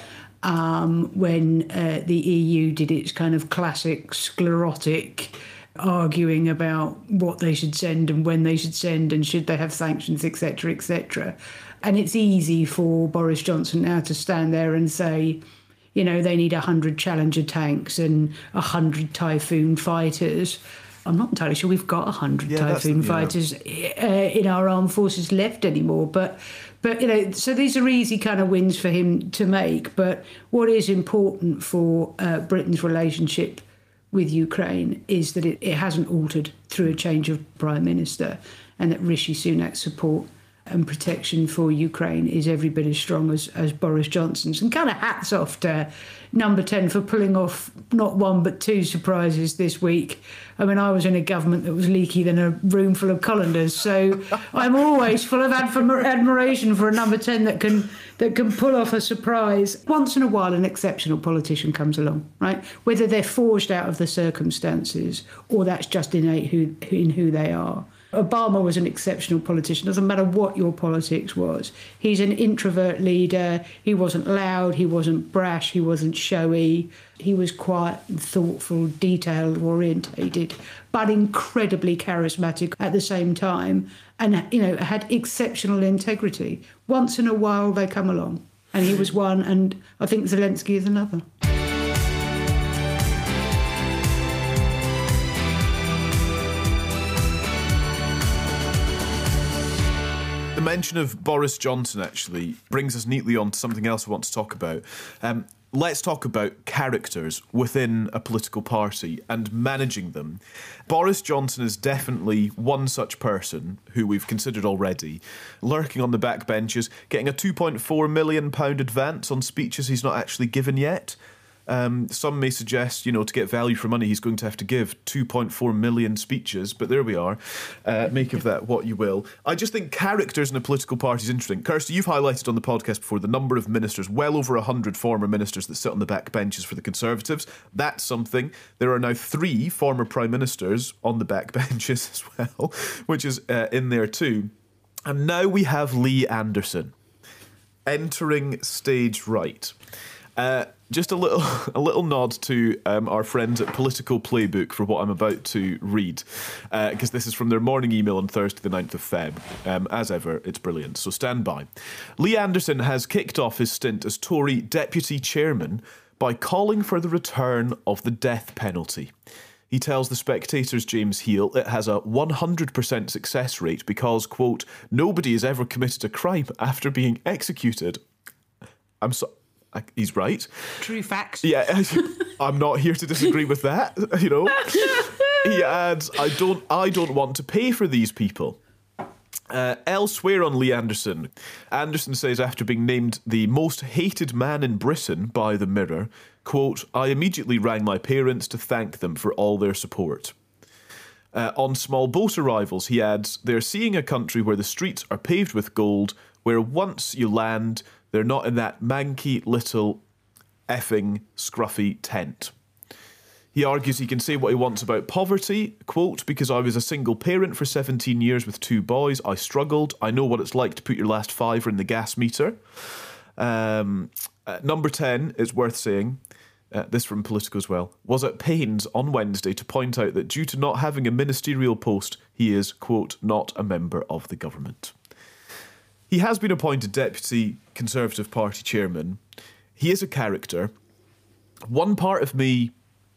um, when uh, the EU did its kind of classic sclerotic arguing about what they should send and when they should send and should they have sanctions, etc., etc. And it's easy for Boris Johnson now to stand there and say, you know, they need 100 Challenger tanks and 100 Typhoon fighters. I'm not entirely sure we've got 100 yeah, Typhoon fighters uh, in our armed forces left anymore. But but you know, so these are easy kind of wins for him to make. But what is important for uh, Britain's relationship with Ukraine is that it, it hasn't altered through a change of prime minister, and that Rishi Sunak's support and protection for Ukraine is every bit as strong as, as Boris Johnson's. And kind of hats off to number 10 for pulling off not one but two surprises this week. I mean, I was in a government that was leaky than a room full of colanders, so I'm always full of admiration for a number 10 that can that can pull off a surprise. Once in a while, an exceptional politician comes along, right? Whether they're forged out of the circumstances or that's just innate who, in who they are. Obama was an exceptional politician. Doesn't matter what your politics was. He's an introvert leader. He wasn't loud. He wasn't brash. He wasn't showy. He was quiet, thoughtful, detail orientated, but incredibly charismatic at the same time, and you know had exceptional integrity. Once in a while, they come along, and he was one. And I think Zelensky is another. Mention of Boris Johnson actually brings us neatly on to something else I want to talk about. Um, let's talk about characters within a political party and managing them. Boris Johnson is definitely one such person who we've considered already, lurking on the backbenches, getting a £2.4 million advance on speeches he's not actually given yet. Um, some may suggest, you know, to get value for money, he's going to have to give 2.4 million speeches, but there we are. Uh, make of that what you will. I just think characters in a political party is interesting. Kirsty, you've highlighted on the podcast before the number of ministers, well over 100 former ministers that sit on the back benches for the Conservatives. That's something. There are now three former prime ministers on the back benches as well, which is uh, in there too. And now we have Lee Anderson entering stage right. Uh, just a little a little nod to um, our friends at Politico Playbook for what I'm about to read, because uh, this is from their morning email on Thursday, the 9th of Feb. Um, as ever, it's brilliant, so stand by. Lee Anderson has kicked off his stint as Tory deputy chairman by calling for the return of the death penalty. He tells the Spectator's James Heale it has a 100% success rate because, quote, nobody has ever committed a crime after being executed I'm so. I, he's right. True facts. Yeah, I'm not here to disagree with that. You know, he adds, "I don't, I don't want to pay for these people." Uh, elsewhere on Lee Anderson, Anderson says after being named the most hated man in Britain by the Mirror, quote, I immediately rang my parents to thank them for all their support. Uh, on small boat arrivals, he adds, they're seeing a country where the streets are paved with gold, where once you land, they're not in that manky little effing scruffy tent. He argues he can say what he wants about poverty. Quote, because I was a single parent for 17 years with two boys, I struggled. I know what it's like to put your last fiver in the gas meter. Um, uh, number 10 is worth saying. Uh, this from Politico as well, was at pains on Wednesday to point out that due to not having a ministerial post, he is, quote, not a member of the government. He has been appointed Deputy Conservative Party Chairman. He is a character. One part of me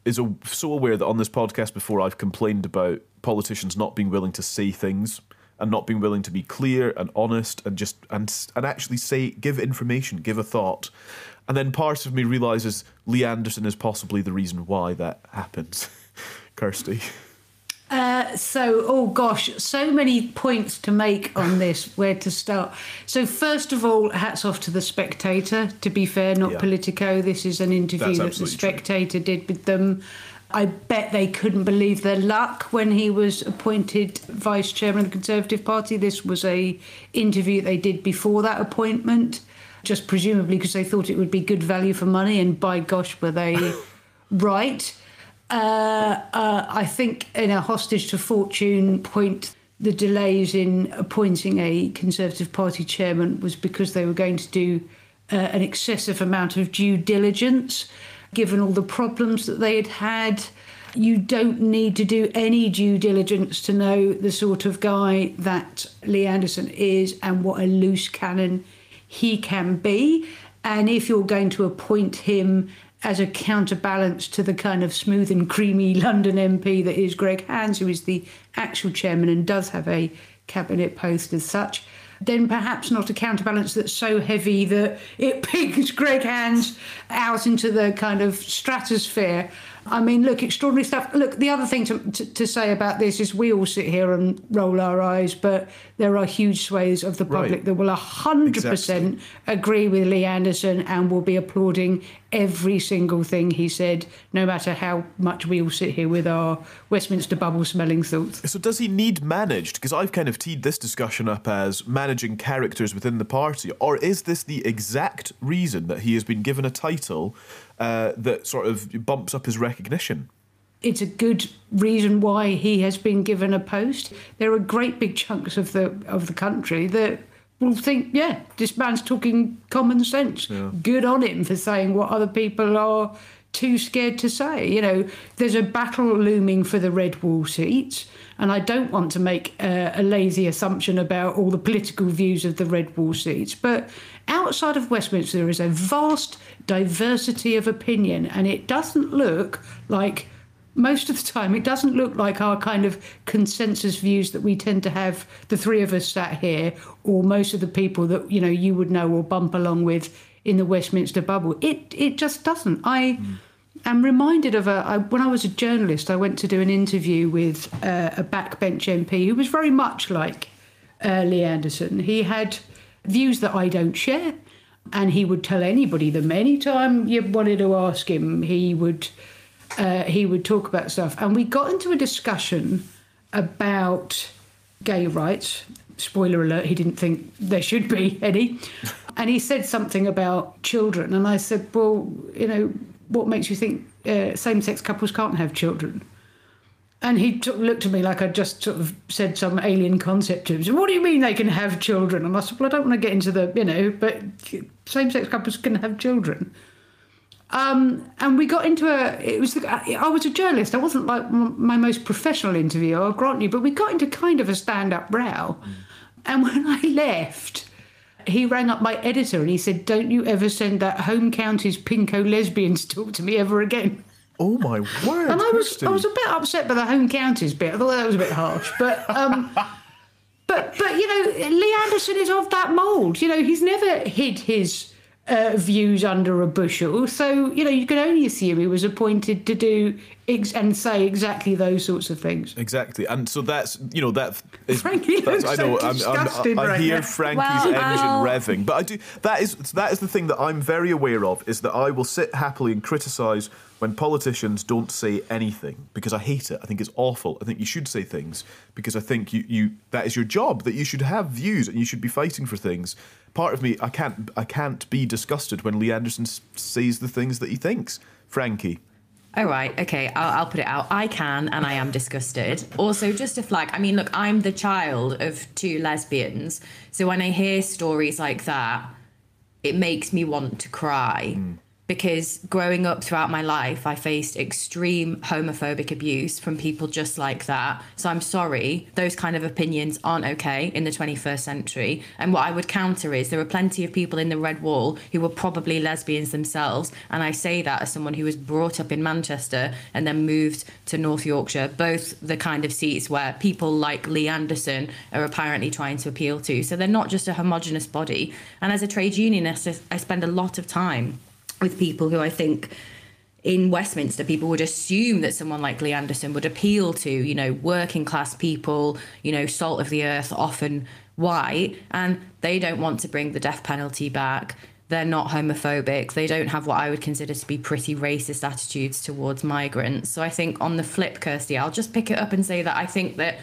is a, so aware that on this podcast before I've complained about politicians not being willing to say things and not being willing to be clear and honest and just and and actually say give information, give a thought. And then part of me realizes Lee Anderson is possibly the reason why that happens. Kirsty. Uh, so, oh gosh, so many points to make on this, where to start. So, first of all, hats off to The Spectator, to be fair, not Yeah. Politico. This is an interview That's that The absolutely true. Spectator did with them. I bet they couldn't believe their luck when he was appointed vice chairman of the Conservative Party. This was a interview they did before that appointment, just presumably because they thought it would be good value for money, and by gosh, were they right. Uh, uh, I think in a hostage to fortune point, the delays in appointing a Conservative Party chairman was because they were going to do uh, an excessive amount of due diligence, given all the problems that they had had. You don't need to do any due diligence to know the sort of guy that Lee Anderson is and what a loose cannon he can be. And if you're going to appoint him as a counterbalance to the kind of smooth and creamy London MP that is Greg Hands, who is the actual chairman and does have a cabinet post as such, then perhaps not a counterbalance that's so heavy that it pings Greg Hands out into the kind of stratosphere. I mean, look, extraordinary stuff. Look, the other thing to, to, to say about this is we all sit here and roll our eyes, but there are huge swathes of the public Right. that will 100% agree with Lee Anderson and will be applauding every single thing he said, no matter how much we all sit here with our Westminster bubble smelling thoughts. So does he need managed? Because I've kind of teed this discussion up as managing characters within the party, or is this the exact reason that he has been given a title uh, that sort of bumps up his recognition? it's a good reason why he has been given a post. There are great big chunks of the of the country that will think, yeah, this man's talking common sense. Good on him for saying what other people are too scared to say. You know, there's a battle looming for the red wall seats, and I don't want to make uh, a lazy assumption about all the political views of the red wall seats, but outside of Westminster there is a vast diversity of opinion, and it doesn't look like most of the time it doesn't look like our kind of consensus views that we tend to have the three of us sat here or most of the people that you know you would know or bump along with in the Westminster bubble. It it just doesn't. I am reminded of a I, when i was a journalist i went to do an interview with uh, a backbench mp who was very much like uh, lee anderson. He had views that i don't share and he would tell anybody them anytime you wanted to ask him he would uh, he would talk about stuff. And we got into a discussion about gay rights. Spoiler alert, he didn't think there should be any. And he said something about children. And I said, Well, you know, what makes you think uh, same sex couples can't have children? And he t- looked at me like I'd just sort of said some alien concept to him. So, what do you mean they can have children? And I said, Well, I don't want to get into the, you know, but same sex couples can have children. Um, and we got into a. It was. I was a journalist. I wasn't like my most professional interview. I'll grant you, but we got into kind of a stand-up row. And when I left, he rang up my editor and he said, "Don't you ever send that home counties pinko lesbians talk to me ever again." Oh my word! And I was Kirsty. I was a bit upset by the home counties bit. I thought that was a bit harsh, but um, but but you know, Lee Anderson is of that mould. You know, he's never hid his uh, views under a bushel. So, you know, you can only assume he was appointed to do ex- and say exactly those sorts of things. Exactly, and so that's you know that is. Frankie that's, looks I know. so I'm, disgusted I'm, I right hear now. Frankie's Well, engine I'll- revving, but I do. That is that is the thing that I'm very aware of is that I will sit happily and criticise when politicians don't say anything because I hate it. I think it's awful. I think you should say things because I think you, you that is your job. That you should have views and you should be fighting for things. Part of me, I can't I can't be disgusted when Lee Anderson says the things that he thinks. Frankie. All right, okay, I'll, I'll put it out. I can, and I am disgusted. Also, just a flag. I mean, look, I'm the child of two lesbians, so when I hear stories like that, it makes me want to cry. Hmm. Because growing up throughout my life, I faced extreme homophobic abuse from people just like that. So I'm sorry, those kind of opinions aren't okay in the 21st century. And what I would counter is there are plenty of people in the Red Wall who were probably lesbians themselves. And I say that as someone who was brought up in Manchester and then moved to North Yorkshire, both the kind of seats where people like Lee Anderson are apparently trying to appeal to. So they're not just a homogenous body. And as a trade unionist, I spend a lot of time with people who I think in Westminster, people would assume that someone like Lee Anderson would appeal to, you know, working class people, you know, salt of the earth, often white, and they don't want to bring the death penalty back. They're not homophobic. They don't have what I would consider to be pretty racist attitudes towards migrants. So I think on the flip, Kirsty, I'll just pick it up and say that I think that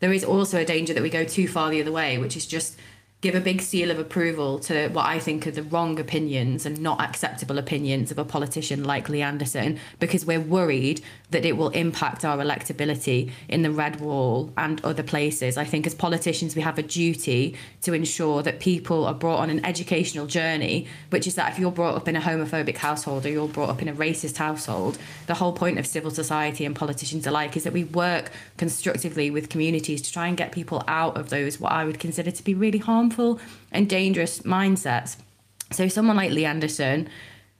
there is also a danger that we go too far the other way, which is just give a big seal of approval to what I think are the wrong opinions and not acceptable opinions of a politician like Lee Anderson because we're worried that it will impact our electability in the Red Wall and other places. I think as politicians, we have a duty to ensure that people are brought on an educational journey, which is that if you're brought up in a homophobic household or you're brought up in a racist household, the whole point of civil society and politicians alike is that we work constructively with communities to try and get people out of those what I would consider to be really harmful and dangerous mindsets. So someone like Lee Anderson,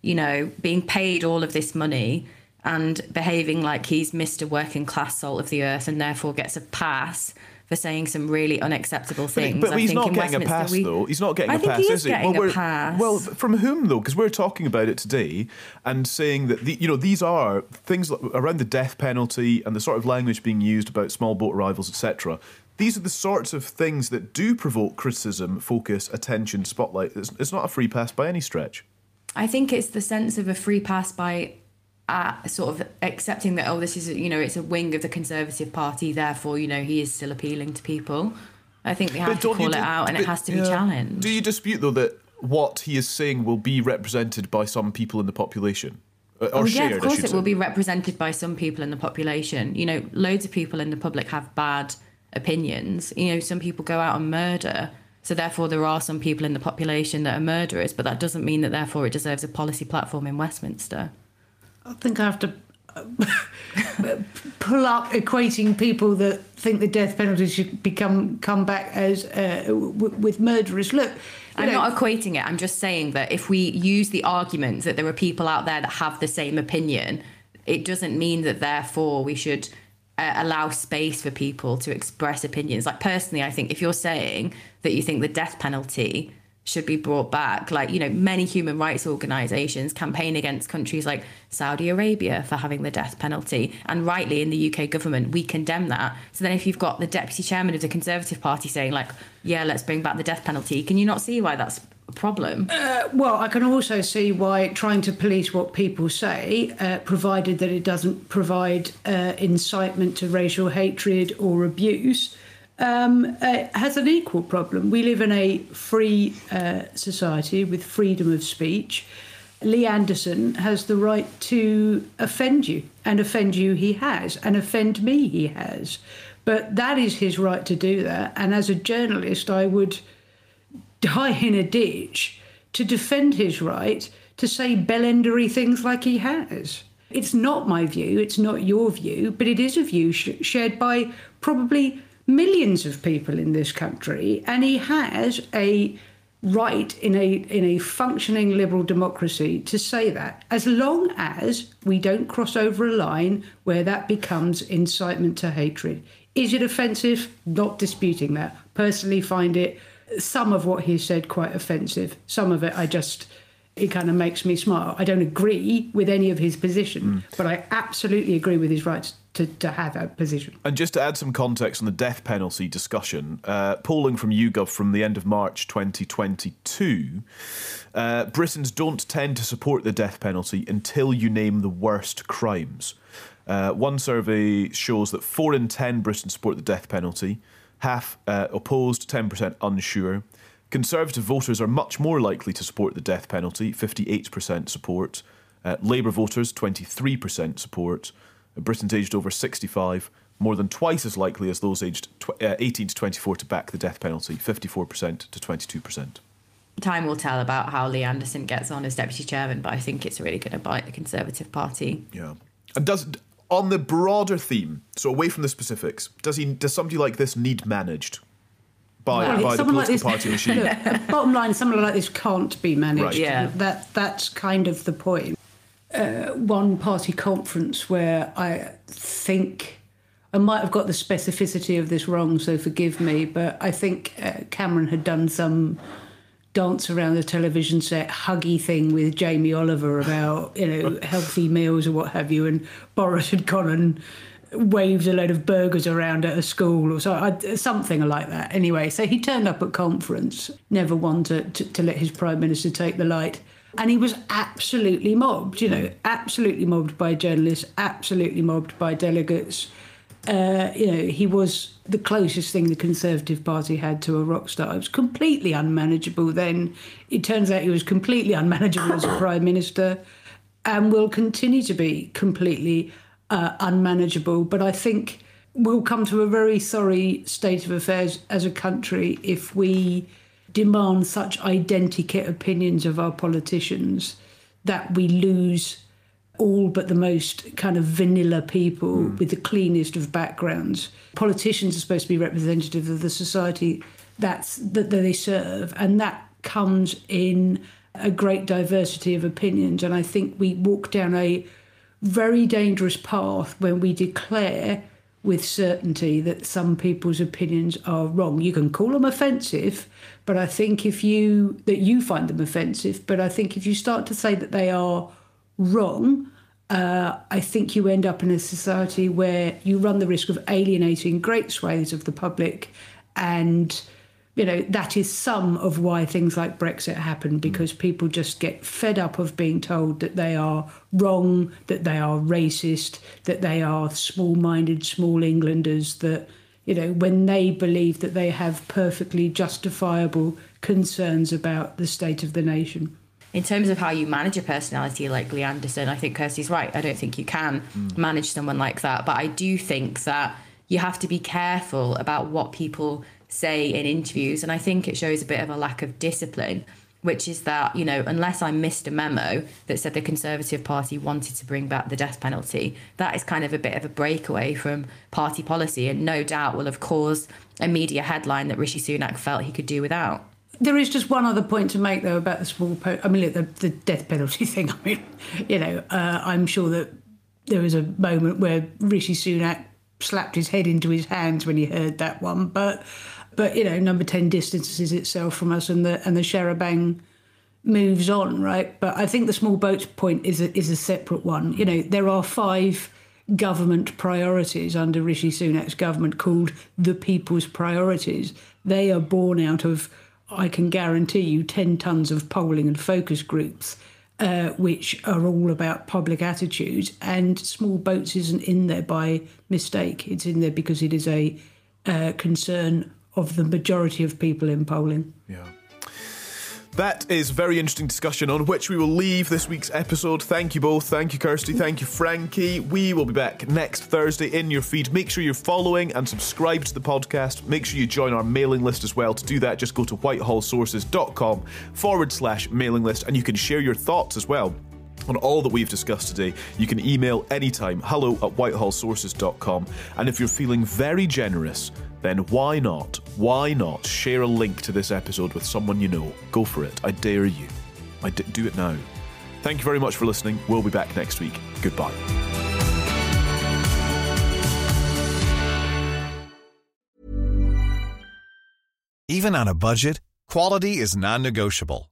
you know, being paid all of this money and behaving like he's Mr. Working Class Salt of the Earth and therefore gets a pass for saying some really unacceptable things. but I he's think not in getting a pass, we- though. He's not getting I a pass, is he? getting well, a pass. well, from whom though? Because we're talking about it today and saying that the, you know these are things around the death penalty and the sort of language being used about small boat arrivals, etc. These are the sorts of things that do provoke criticism, focus, attention, spotlight. It's, it's not a free pass by any stretch. I think it's the sense of a free pass by uh, sort of accepting that oh this is you know it's a wing of the Conservative Party, therefore you know he is still appealing to people. I think we have to call it out, and it has to be yeah. challenged. Do you dispute though that what he is saying will be represented by some people in the population, or oh, shared? yeah, of course it say. will be represented by some people in the population. You know, loads of people in the public have bad opinions. You know, some people go out and murder. So therefore, there are some people in the population that are murderers, but that doesn't mean that therefore it deserves a policy platform in Westminster. I think I have to uh, pull up equating people that think the death penalty should become come back as uh, w- with murderers. Look, I'm know, not equating it. I'm just saying that if we use the argument that there are people out there that have the same opinion, it doesn't mean that therefore we should uh, allow space for people to express opinions. Like personally, I think if you're saying that you think the death penalty should be brought back, like you know, many human rights organisations campaign against countries like Saudi Arabia for having the death penalty, and rightly in the UK government we condemn that. So then, if you've got the deputy chairman of the Conservative Party saying like, "Yeah, let's bring back the death penalty," can you not see why that's problem? Uh, well, I can also see why trying to police what people say, uh, provided that it doesn't provide uh, incitement to racial hatred or abuse, um, uh, has an equal problem. We live in a free uh, society with freedom of speech. Lee Anderson has the right to offend you, and offend you he has, and offend me he has. But that is his right to do that. And as a journalist, I would die in a ditch to defend his right to say bellendery things like he has. It's not my view, it's not your view, but it is a view sh- shared by probably millions of people in this country, and he has a right in a in a functioning liberal democracy to say that as long as we don't cross over a line where that becomes incitement to hatred. Is it offensive? Not disputing that. Personally find it some of what he said quite offensive some of it i just it kind of makes me smile. I don't agree with any of his position, but I absolutely agree with his right to, to have a position. And just to add some context on the death penalty discussion, uh, polling from YouGov from the end of March 2022, uh, Britons don't tend to support the death penalty until you name the worst crimes. Uh, one survey shows that 4 in 10 Britons support the death penalty, half uh, opposed, 10% unsure. Conservative voters are much more likely to support the death penalty, 58% support. Uh, Labour voters, 23% support. Britons aged over 65, more than twice as likely as those aged tw- uh, 18 to 24 to back the death penalty, 54% to 22%. Time will tell about how Lee Anderson gets on as deputy chairman, but I think it's really going to bite the Conservative Party. Yeah. And does on the broader theme, so away from the specifics, does he does somebody like this need managed by, Well, by the political like party machine? Look, bottom line, someone like this can't be managed. Right. Yeah. That that's kind of the point. Uh, one party conference where I think I might have got the specificity of this wrong, so forgive me, but I think uh, Cameron had done some dance around the television set huggy thing with Jamie Oliver about you know healthy meals or what have you, and Boris had gone and waved a load of burgers around at a school or so, I, something like that. Anyway, so he turned up at conference, never one to, to, to let his prime minister take the light. And he was absolutely mobbed, you know, absolutely mobbed by journalists, absolutely mobbed by delegates. Uh, you know, he was the closest thing the Conservative Party had to a rock star. It was completely unmanageable then. It turns out he was completely unmanageable as a Prime Minister and will continue to be completely uh, unmanageable. But I think we'll come to a very sorry state of affairs as a country if we demand such identikit opinions of our politicians that we lose all but the most kind of vanilla people Hmm. with the cleanest of backgrounds. Politicians are supposed to be representative of the society that's that they serve, and that comes in a great diversity of opinions. And I think we walk down a very dangerous path when we declare with certainty that some people's opinions are wrong. You can call them offensive, but I think if you that you find them offensive, but I think if you start to say that they are wrong, uh, I think you end up in a society where you run the risk of alienating great swathes of the public. And you know that is some of why things like brexit happen because people just get fed up of being told that they are wrong that they are racist that they are small-minded small englanders that you know when they believe that they have perfectly justifiable concerns about the state of the nation in terms of how you manage a personality like Lee Anderson, I think Kirsty's right. I don't think you can mm. manage someone like that. But I do think that you have to be careful about what people say in interviews. And I think it shows a bit of a lack of discipline, which is that, you know, unless I missed a memo that said the Conservative Party wanted to bring back the death penalty, that is kind of a bit of a breakaway from party policy and no doubt will have caused a media headline that Rishi Sunak felt he could do without. There is just one other point to make, though, about the small. Po- I mean, look, the, the death penalty thing. I mean, you know, uh, I'm sure that there was a moment where Rishi Sunak slapped his head into his hands when he heard that one. But, but you know, number ten distances itself from us, and the and the charabanc moves on, right? But I think the small boats point is a, is a separate one. You know, there are five government priorities under Rishi Sunak's government called the people's priorities. They are born out of I can guarantee you 10 tons of polling and focus groups, uh, which are all about public attitude. And small boats isn't in there by mistake. It's in there because it is a uh, concern of the majority of people in polling. Yeah. That is very interesting discussion on which we will leave this week's episode. Thank you both. Thank you, Kirsty. Thank you, Frankie. We will be back next Thursday in your feed. Make sure you're following and subscribe to the podcast. Make sure you join our mailing list as well. To do that, just go to whitehallsources.com forward slash mailing list and you can share your thoughts as well on all that we've discussed today, you can email anytime hello at whitehallsources.com. And if you're feeling very generous, then why not, why not share a link to this episode with someone you know? Go for it. I dare you. I d- do it now. Thank you very much for listening. We'll be back next week. Goodbye. Even on a budget, quality is non-negotiable.